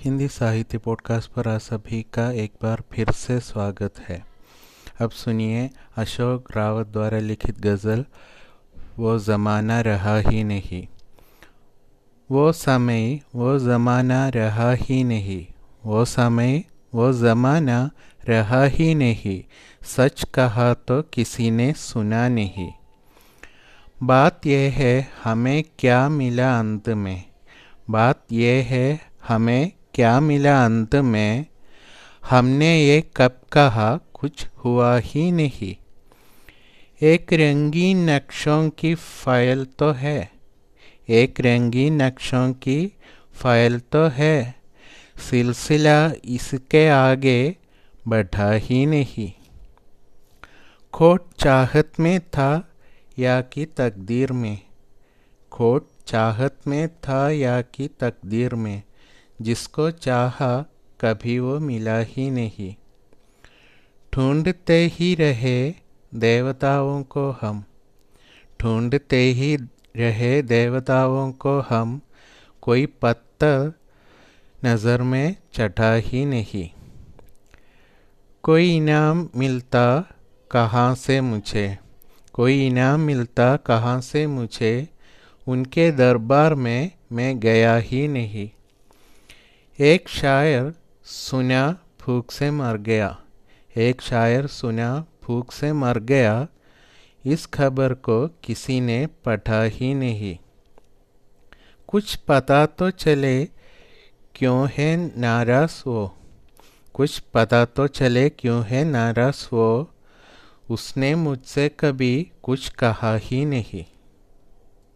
हिंदी साहित्य पॉडकास्ट पर आप सभी का एक बार फिर से स्वागत है। अब सुनिए अशोक रावत द्वारा लिखित गज़ल, वो ज़माना रहा ही नहीं। वो समय, वो ज़माना रहा ही नहीं। वो समय, वो ज़माना रहा ही नहीं। सच कहा तो किसी ने सुना नहीं। बात यह है, हमें क्या मिला अंत में? बात यह है, हमें क्या मिला अंत में? हमने ये कब कहा, कुछ हुआ ही नहीं। एक रंगीन नक्शों की फ़ाइल तो है। एक रंगीन नक्शों की फ़ाइल तो है। सिलसिला इसके आगे बढ़ा ही नहीं। खोट चाहत में था या कि तकदीर में? खोट चाहत में था या कि तकदीर में? जिसको चाहा कभी वो मिला ही नहीं। ढूंढते ही रहे देवताओं को हम। ढूंढते ही रहे देवताओं को हम। कोई पत्थर नज़र में चढ़ा ही नहीं। कोई इनाम मिलता कहाँ से मुझे? कोई इनाम मिलता कहाँ से मुझे? उनके दरबार में मैं गया ही नहीं। एक शायर सुना भूख से मर गया। एक शायर सुना भूख से मर गया। इस खबर को किसी ने पढ़ा ही नहीं। कुछ पता तो चले क्यों है नाराज़ वो? कुछ पता तो चले क्यों है नाराज़ वो? उसने मुझसे कभी कुछ कहा ही नहीं।